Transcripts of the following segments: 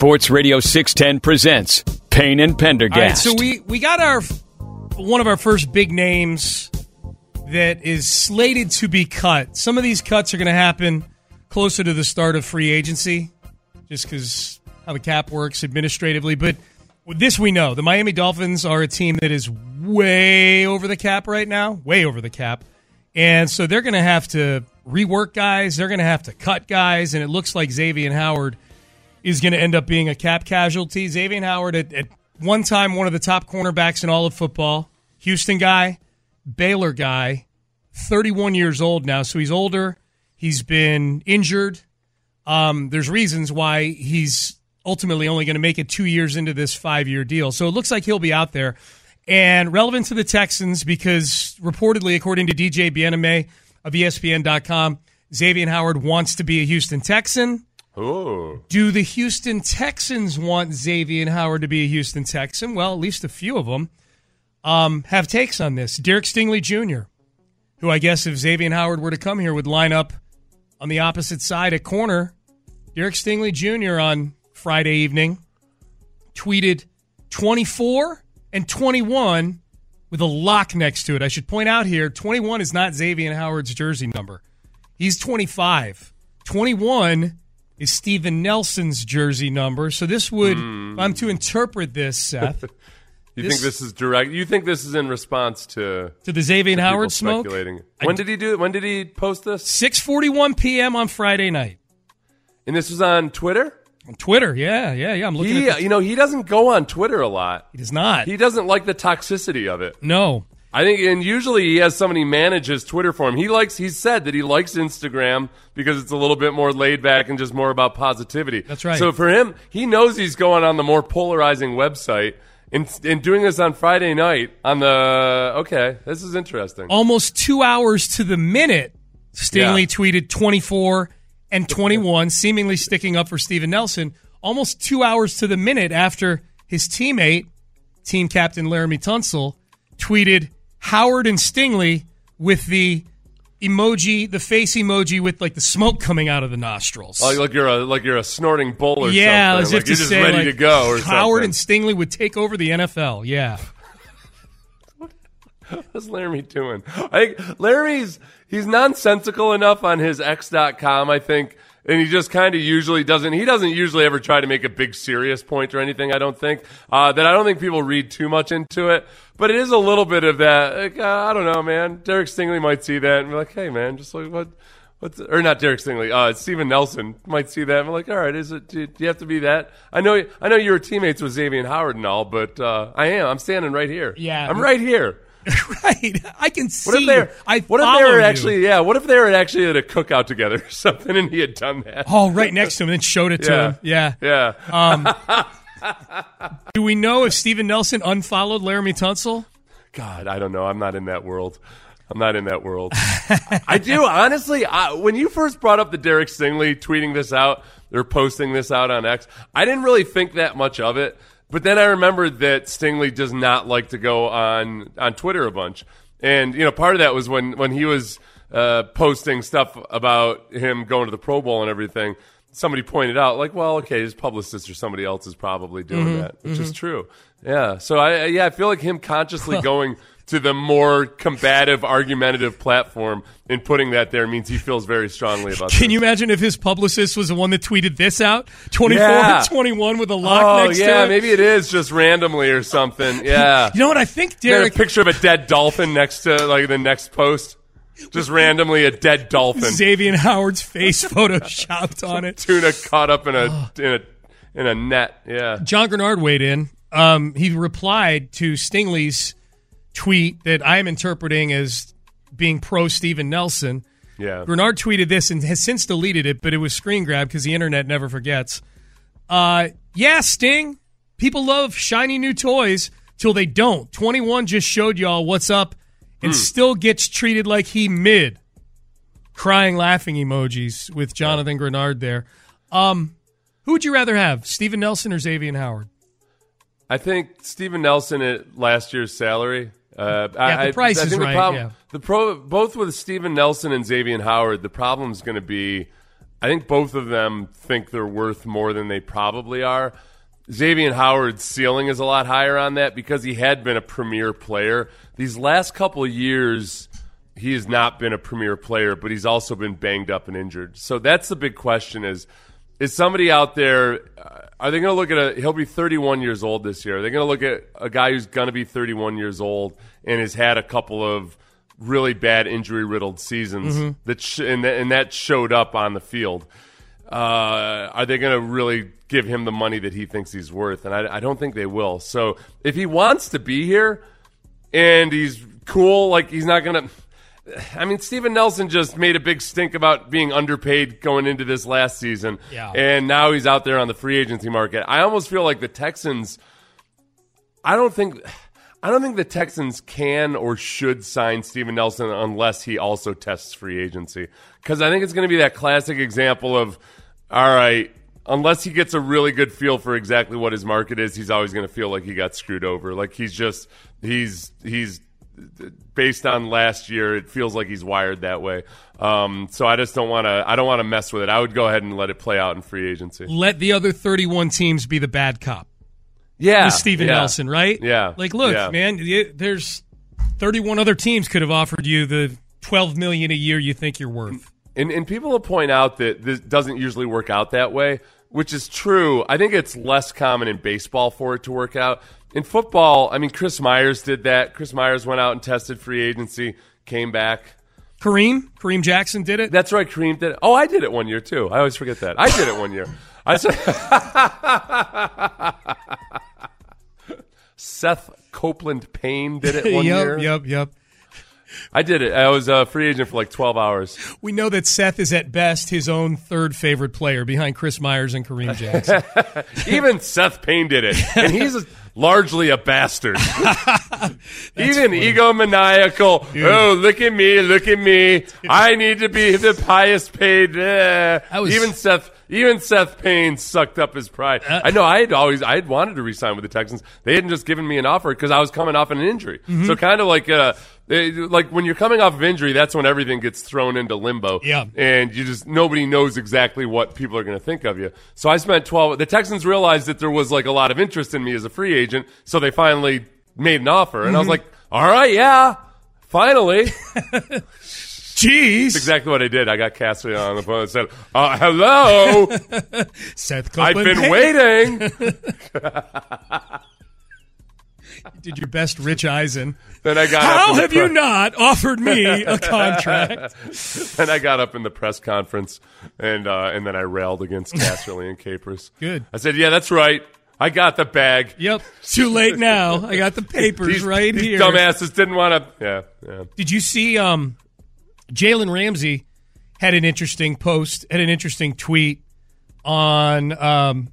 Sports Radio 610 presents Payne and Pendergast. So we we got our one of our first big names that is slated to be cut. Some of these cuts are going to happen closer to the start of free agency, just because how the cap works administratively. But this we know: the Miami Dolphins are a team that is way over the cap right now, way over the cap, and so they're going to have to rework guys. They're going to have to cut guys, and it looks like Xavien Howard is going to end up being a cap casualty. Xavien Howard, at, at, one time, one of the top cornerbacks in all of football, Houston guy, Baylor guy, 31 years old now, so he's older. He's been injured. Um, there's reasons why he's ultimately only going to make it two years into this five year deal. So it looks like he'll be out there. And relevant to the Texans because reportedly, according to DJ Bien-Aime of ESPN.com, Xavien Howard wants to be a Houston Texan. Ooh. Do the Houston Texans want Xavien Howard to be a Houston Texan? Well, at least a few of them um, have takes on this. Derek Stingley Jr., who I guess if Xavien Howard were to come here would line up on the opposite side at corner. Derek Stingley Jr. on Friday evening tweeted 24 and 21 with a lock next to it. I should point out here 21 is not Xavien Howard's jersey number. He's 25. 21 is Steven Nelson's jersey number. So this would, mm. if I'm to interpret this, Seth. you this, think this is direct? You think this is in response to to the Xavien to Howard smoke? When I, did he do it? When did he post this? 6:41 p.m. on Friday night. And this was on Twitter. On Twitter, yeah, yeah, yeah. I'm looking. He, the, you know, he doesn't go on Twitter a lot. He does not. He doesn't like the toxicity of it. No. I think, and usually he has somebody manage his Twitter for him. He likes, he said that he likes Instagram because it's a little bit more laid back and just more about positivity. That's right. So for him, he knows he's going on the more polarizing website and, and doing this on Friday night on the, okay, this is interesting. Almost two hours to the minute, Stingley yeah. tweeted 24 and 21, seemingly sticking up for Steven Nelson. Almost two hours to the minute after his teammate, team captain Laremy Tunsil, tweeted Howard and Stingley with the emoji, the face emoji with like the smoke coming out of the nostrils. Like, like you're a like you're a snorting bull or yeah, something. as like if you're to just say, ready like, to go. Or Howard something. and Stingley would take over the NFL. Yeah. What's Laremy doing? I think Laremy's he's nonsensical enough on his X.com. I think and he just kind of usually doesn't. He doesn't usually ever try to make a big serious point or anything. I don't think uh, that. I don't think people read too much into it. But it is a little bit of that. Like, uh, I don't know, man. Derek Stingley might see that and be like, "Hey, man, just like what." What's, or not Derek Stingley, uh, Steven Nelson might see that and be like, all right, is it, do, you have to be that? I know, I know you were teammates with Xavien Howard and all, but, uh, I am, I'm standing right here. Yeah. I'm right here. right. I can see. What if they're? I what if they were actually? Yeah. What if they were actually at a cookout together or something, and he had done that? Oh, right next to him, and then showed it to Yeah. him. Yeah. Yeah. Um, do we know if Steven Nelson unfollowed Laremy Tunsil? God, I don't know. I'm not in that world. I'm not in that world. I do honestly. I, when you first brought up the Derek Stingley tweeting this out or posting this out on X, I didn't really think that much of it. But then I remembered that Stingley does not like to go on on Twitter a bunch, and you know part of that was when when he was uh, posting stuff about him going to the Pro Bowl and everything. Somebody pointed out, like, well, okay, his publicist or somebody else is probably doing Mm-hmm, that, which is true. Yeah. So I yeah I feel like him consciously going to the more combative, argumentative platform, and putting that there means he feels very strongly about. Can this. you imagine if his publicist was the one that tweeted this out? 24 Yeah. 21 with a lock Oh next yeah, to it? maybe it is just randomly or something. Yeah, You know what I think, Got a picture of a dead dolphin next to like the next post. Just randomly a dead dolphin. Xavien Howard's face photoshopped on it. Tuna caught up in a in a in a net. Yeah. John Greenard weighed in. Um, he replied to Stingley's tweet that I am interpreting as being pro Steven Nelson. Yeah. Greenard tweeted this and has since deleted it, but it was screen grabbed because the internet never forgets. Uh, yeah, Sting. People love shiny new toys till they don't. 21 just showed y'all what's up and still gets treated like he mid. Crying, laughing emojis with Jonathan Greenard there. Um, who would you rather have, Steven Nelson or Xavien Howard? I think Steven Nelson at last year's salary. Uh, Yeah, I, the price I, I is right, The problem, yeah. the pro, both with Steven Nelson and Xavien Howard, the problem is going to be. I think both of them think they're worth more than they probably are. Xavien Howard's ceiling is a lot higher on that because he had been a premier player. These last couple of years, he has not been a premier player, but he's also been banged up and injured. So that's the big question: is is somebody out there? Uh, are they going to look at a? He'll be 31 years old this year. Are they going to look at a guy who's going to be 31 years old and has had a couple of really bad injury riddled seasons that sh- and, that and that showed up on the field? Uh, are they going to really give him the money that he thinks he's worth? And I, I don't think they will. So if he wants to be here and he's cool, like he's not going to. I mean, Steven Nelson just made a big stink about being underpaid going into this last season. Yeah. And now he's out there on the free agency market. I almost feel like the Texans I don't think I don't think the Texans can or should sign Steven Nelson unless he also tests free agency. Because I think it's going to be that classic example of, all right, unless he gets a really good feel for exactly what his market is, he's always going to feel like he got screwed over. Like he's just he's he's based on last year, it feels like he's wired that way. Um, so I just don't want to. I don't want to mess with it. I would go ahead and let it play out in free agency. Let the other 31 teams be the bad cop. Yeah, with Steven yeah. Nelson, right? Yeah. Like, look, Yeah. man, there's 31 other teams could have offered you the 12 million a year you think you're worth. And, and people will point out that this doesn't usually work out that way, which is true. I think it's less common in baseball for it to work out. In football, I mean, Chris Myers did that. Chris Myers went out and tested free agency, came back. Kareem, Kareem Jackson did it. That's right, Kareem did it. Oh, I did it one year too. I always forget that. I did it one year. I said Seth Copeland Payne did it one yep, year. yep, yep. I did it. I was a free agent for like 12 hours. We know that Seth is at best his own third favorite player behind Chris Myers and Kareem Jackson. Even Seth Payne did it, and he's largely a bastard. Even egomaniacal. Oh, look at me! Look at me! I need to be the highest paid. eh. was- even Seth. Even Seth Payne sucked up his pride. Uh, I know. I had always. I had wanted to resign with the Texans. They hadn't just given me an offer because I was coming off an injury. Mm-hmm. So kind of like. Uh, eh, like when you're coming off of injury, that's when everything gets thrown into limbo. Yeah. And you just nobody knows exactly what people are going to think of you. So I spent 12 the Texans realized that there was like a lot of interest in me as a free agent, so they finally made an offer and I was like, "All right, yeah. Finally." Jeez. That's exactly what I did. I got Casserly on the phone and said, uh, "Hello. Seth I've been waiting." You did your best, Rich Eisen. Then I got How have you not offered me a contract? Then I got up in the press conference and uh, and then I railed against Casserly and Capers. Good. I said, "Yeah, that's right. I got the bag." Yep. Too late now. I got the papers These, right these here. dumbasses didn't want to. Yeah, yeah. Did you see um, Jalen Ramsey had an interesting post, had an interesting tweet on um,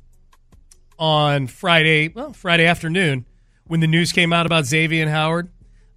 on Friday, well, Friday afternoon when the news came out about Xavien Howard.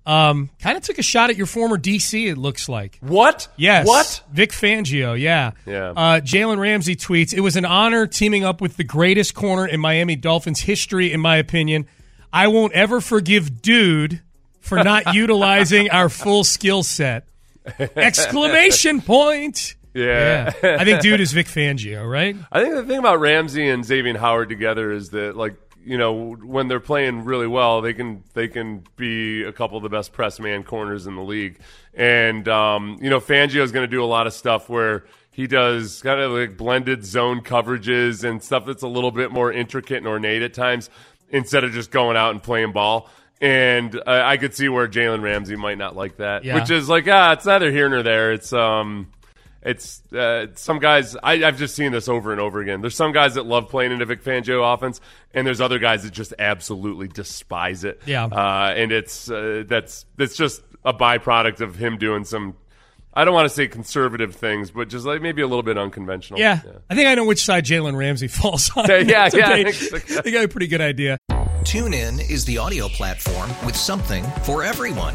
Um, kind of took a shot at your former DC. It looks like. What? Yes. What? Vic Fangio, yeah. Yeah. Uh, Jalen Ramsey tweets It was an honor teaming up with the greatest corner in Miami Dolphins history, in my opinion. I won't ever forgive Dude for not utilizing our full skill set. Exclamation point. Yeah. I think Dude is Vic Fangio, right? I think the thing about Ramsey and Xavien Howard together is that, like, you know when they're playing really well, they can they can be a couple of the best press man corners in the league. And um, you know, Fangio is going to do a lot of stuff where he does kind of like blended zone coverages and stuff that's a little bit more intricate and ornate at times instead of just going out and playing ball. And uh, I could see where Jalen Ramsey might not like that, Yeah. which is like ah, it's neither here nor there. It's um, it's uh, some guys. I, I've just seen this over and over again. There's some guys that love playing in a Vic Fangio offense, and there's other guys that just absolutely despise it. Yeah. uh, and it's uh, that's that's just a byproduct of him doing some. I don't want to say conservative things, but just like maybe a little bit unconventional. Yeah, I think I know which side Jalen Ramsey falls on. Yeah, yeah, It's yeah, okay. I think so. I think I have a pretty good idea. TuneIn is the audio platform with something for everyone.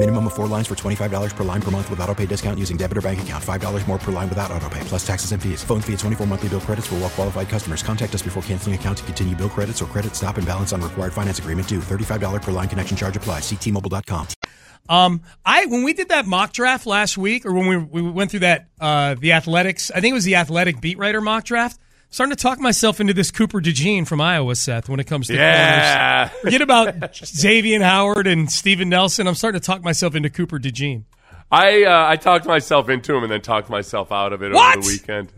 Minimum of four lines for $25 per line per month with auto pay discount using debit or bank account. $5 more per line without auto pay, plus taxes and fees. Phone fee at 24 monthly bill credits for well qualified customers. Contact us before canceling account to continue bill credits or credit stop and balance on required finance agreement due. $35 per line connection charge applies. Ctmobile.com. Um, I when we did that mock draft last week, or when we we went through that uh, the athletics, I think it was the athletic beat writer mock draft. Starting to talk myself into this Cooper DeJean from Iowa, Seth. When it comes to Yeah. corners, forget about Xavien Howard and Steven Nelson. I'm starting to talk myself into Cooper DeJean. I uh, I talked myself into him and then talked myself out of it What? over the weekend.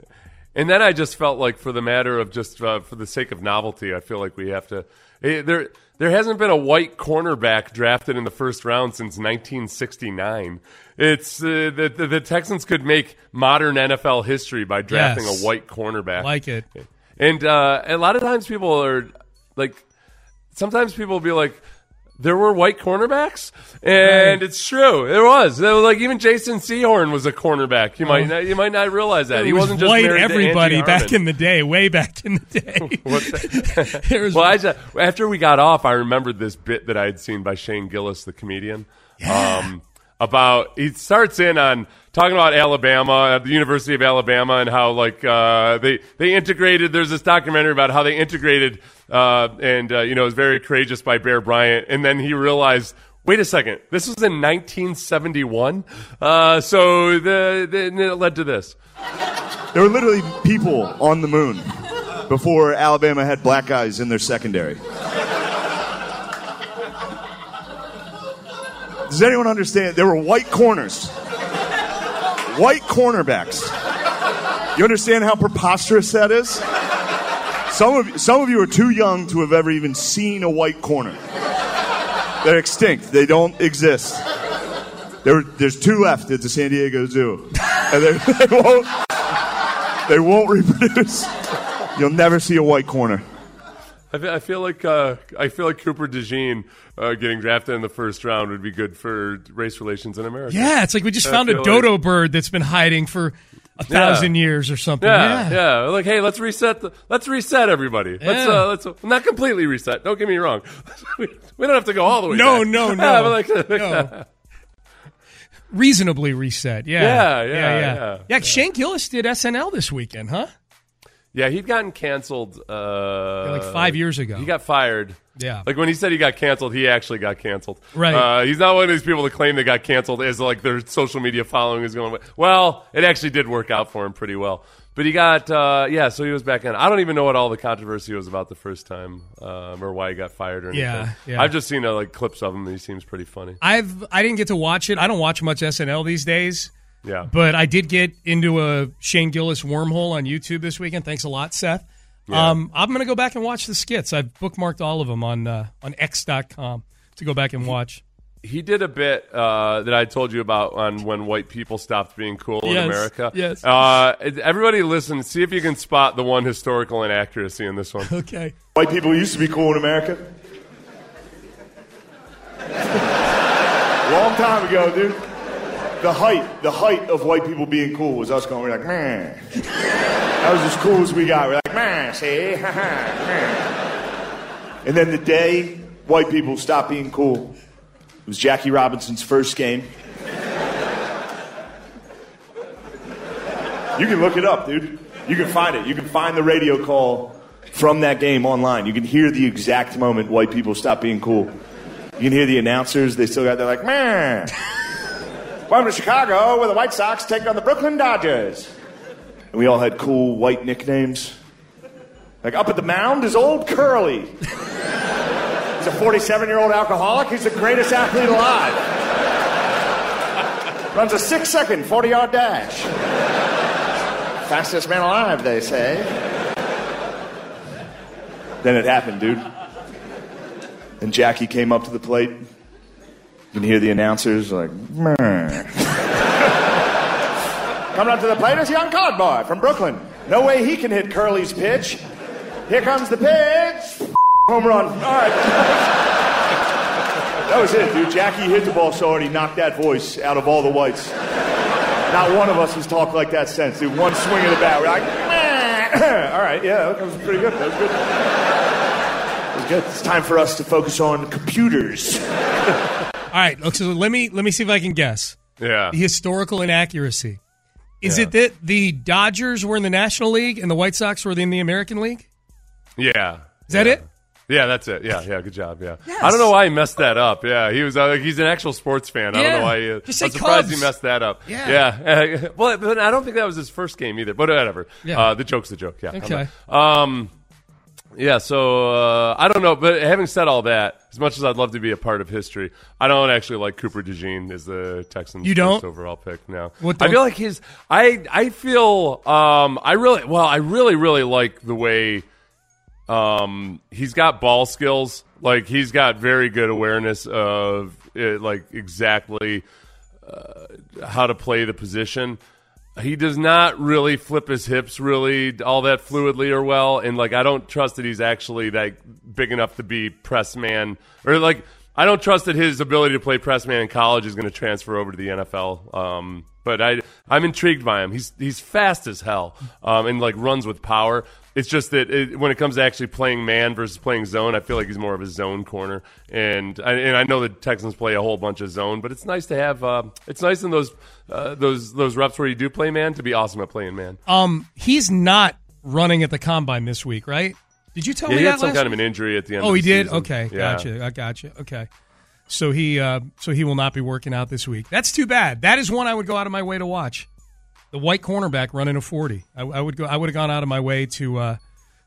And then I just felt like, for the matter of just uh, for the sake of novelty, I feel like we have to. eh, there, there hasn't been a white cornerback drafted in the first round since 1969. It's uh, the, the the Texans could make modern NFL history by drafting Yes. a white cornerback. Like it. And uh, a lot of times people are like, sometimes people will be like, there were white cornerbacks, and Right. it's true. There was. There was like even Jason Sehorn was a cornerback. You might not, you might not realize that It he was wasn't just white everybody back in the day, way back in the day. What's that? There well, I just, after we got off, I remembered this bit that I had seen by Shane Gillis, the comedian. Um, about he starts in on talking about Alabama at the University of Alabama and how like uh, they they integrated. There's this documentary about how they integrated uh, and uh, you know it was very courageous by Bear Bryant, and then he realized. Wait a second. This was in 1971, uh, so the, the, it led to this. There were literally people on the moon before Alabama had black guys in their secondary. Does anyone understand? There were white corners, white cornerbacks. You understand how preposterous that is? Some of some of you are too young to have ever even seen a white corner. They're extinct. They don't exist. There, there's two left at the San Diego Zoo, and they, they won't. They won't reproduce. You'll never see a white corner. I feel, I feel like uh, I feel like Cooper DeJean uh, getting drafted in the first round would be good for race relations in America. yeah, it's like we just found a dodo like- bird that's been hiding for a Yeah. thousand years or something. Yeah, Yeah. yeah, Like, hey, let's reset. The, let's reset everybody. Let's uh, let's not completely reset. Don't get me wrong. we don't have to go all the way. No, back. no, no. Yeah, like, No. Reasonably reset. Yeah. Yeah, yeah, yeah. yeah. Yeah, Shane Gillis did SNL this weekend, huh? Yeah, he'd gotten canceled uh, like five years ago. He got fired. Yeah. like when he said he got canceled, he actually got canceled. Right. Uh, he's not one of these people that claim they got canceled as like their social media following is going. Well, it actually did work out for him pretty well. But he got uh, yeah, so he was back in. I don't even know what all the controversy was about the first time, um, or why he got fired or anything. Yeah, yeah. I've just seen uh, like clips of him. and He seems pretty funny. I've I didn't get to watch it. I don't watch much SNL these days. Yeah. But I did get into a Shane Gillis wormhole on YouTube this weekend. Thanks a lot, Seth. Yeah. Um, I'm going to go back and watch the skits. I've bookmarked all of them on uh, on X.com. to go back and watch. He did a bit uh, that I told you about on when white people stopped being cool in America. yes. Uh, everybody, listen. See if you can spot the one historical inaccuracy in this one. Okay. White people used to be cool in America. Long time ago, dude. The height, the height of white people being cool was us going, we're like, man. That was as cool as we got. We're like, man, see? Ha, ha. And then the day white people stopped being cool it was Jackie Robinson's first game. You can look it up, dude. You can find it. You can find the radio call from that game online. You can hear the exact moment white people stopped being cool. You can hear the announcers. They still got, they're like, man. Welcome to Chicago, where the White Sox take on the Brooklyn Dodgers. And we all had cool white nicknames. Like up at the mound is Old Curly. He's a 47 year old alcoholic. He's the greatest athlete alive. Runs a six second 40 yard dash. Fastest man alive, they say. Then it happened, dude. And Jackie came up to the plate. You can hear the announcers like. Coming up to the plate is young colored boy from Brooklyn. No way he can hit Curly's pitch. Here comes the pitch. Home run. All right. That was it, dude. Jackie hit the ball so hard he knocked that voice out of all the whites. Not one of us has talked like that since, dude. One swing of the bat. We're like, all right, yeah, that was pretty good. That was good. That was good. It's time for us to focus on computers. All right, look, so let me let me see if I can guess. Yeah. The historical inaccuracy. Is Yeah. it that the Dodgers were in the National League and the White Sox were in the American League? Yeah. Is that it? Yeah, that's it. Yeah, yeah, good job. Yeah, I don't know why he messed that up. Yeah, he was. Uh, he's an actual sports fan. I don't know why. He, Just say I'm surprised Cubs. he messed that up. Yeah. yeah. well, but I don't think that was his first game either. But whatever. Yeah. Uh, the joke's the joke. Yeah. Okay. Um. Yeah. So uh, I don't know. But having said all that, as much as I'd love to be a part of history, I don't actually like Cooper DeJean as the Texans' You don't? overall pick. Now, I feel like his. I I feel. Um. I really. Well. I really really like the way. Um, he's got ball skills. Like he's got very good awareness of it, like exactly uh, how to play the position. He does not really flip his hips really all that fluidly or well, and like I don't trust that he's actually like big enough to be press man or like I don't trust that his ability to play press man in college is going to transfer over to the NFL. Um, but I I'm intrigued by him. He's he's fast as hell um, and like runs with power. It's just that it, when it comes to actually playing man versus playing zone, I feel like he's more of a zone corner. And I, and I know the Texans play a whole bunch of zone, but it's nice to have. Uh, it's nice in those uh, those those reps where you do play man to be awesome at playing man. Um, he's not running at the combine this week, right? Did you tell yeah, me he that had some kind of an injury at the end. Oh, he did. season. Okay, Yeah. gotcha. I gotcha. Okay, so he uh, so he will not be working out this week. That's too bad. That is one I would go out of my way to watch. The white cornerback running a forty. I, I would go. I would have gone out of my way to uh,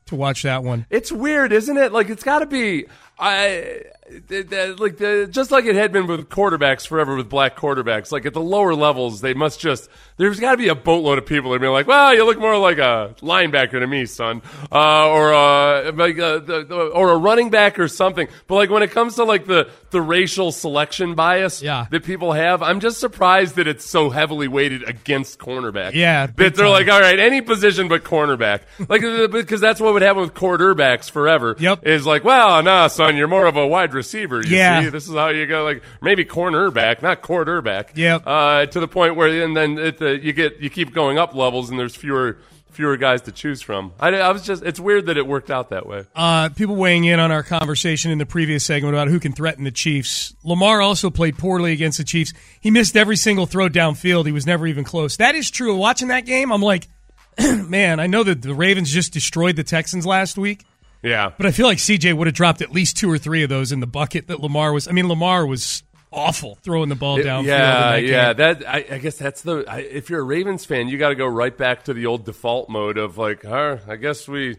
to watch that one. It's weird, isn't it? Like it's got to be. I th- th- like the, just like it had been with quarterbacks forever with black quarterbacks. Like at the lower levels, they must just. There's got to be a boatload of people that be like, "Well, you look more like a linebacker to me, son," uh, or uh, like uh, the, the, or a running back or something. But like when it comes to like the the racial selection bias Yeah. that people have, I'm just surprised that it's so heavily weighted against cornerback. Yeah, that they're time. like, all right, any position but cornerback. Like, uh, because that's what would happen with quarterbacks forever. Yep. Is like, well, nah, son, you're more of a wide receiver. You Yeah. see? This is how you go, like, maybe cornerback, not quarterback. Yep. Uh, to the point where, and then it, uh, you get, you keep going up levels and there's fewer, fewer guys to choose from. I, I was just, it's weird that it worked out that way. Uh, people weighing in on our conversation in the previous segment about who can threaten the Chiefs. Lamar also played poorly against the Chiefs. He missed every single throw downfield. He was never even close. That is true. Watching that game, I'm like, man, I know that the Ravens just destroyed the Texans last week, Yeah. but I feel like CJ would have dropped at least two or three of those in the bucket that Lamar was. I mean, Lamar was awful throwing the ball It- yeah, that yeah. game. That I, I guess that's the. I, if you're a Ravens fan, you got to go right back to the old default mode of like, huh, I guess we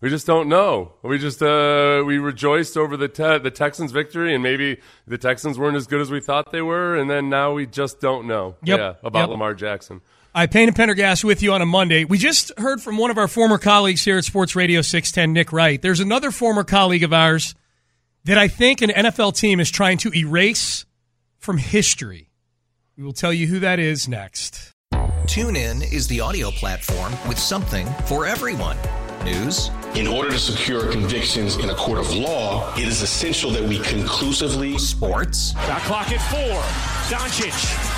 we just don't know. We just uh, we rejoiced over the te- the Texans' victory, and maybe the Texans weren't as good as we thought they were, and then now we just don't know. Yep, Yeah, about yep. Lamar Jackson. I Payne and Pendergast with you on a Monday. We just heard from one of our former colleagues here at Sports Radio 610, Nick Wright. There's another former colleague of ours that I think an NFL team is trying to erase from history. We will tell you who that is next. Tune in is the audio platform with something for everyone. News. In order to secure convictions in a court of law, it is essential that we conclusively. Sports. Shot clock at four. Doncic.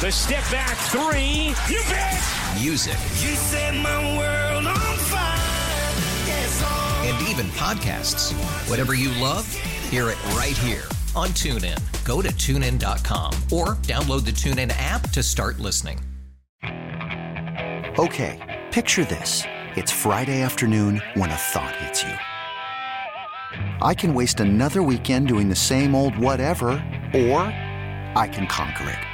The step back three. You bet. Music. You set my world on fire. Yes. And even podcasts. Whatever you love, hear it right here on TuneIn. Go to tunein.com or download the TuneIn app to start listening. Okay, picture this. It's Friday afternoon when a thought hits you. I can waste another weekend doing the same old whatever, or I can conquer it.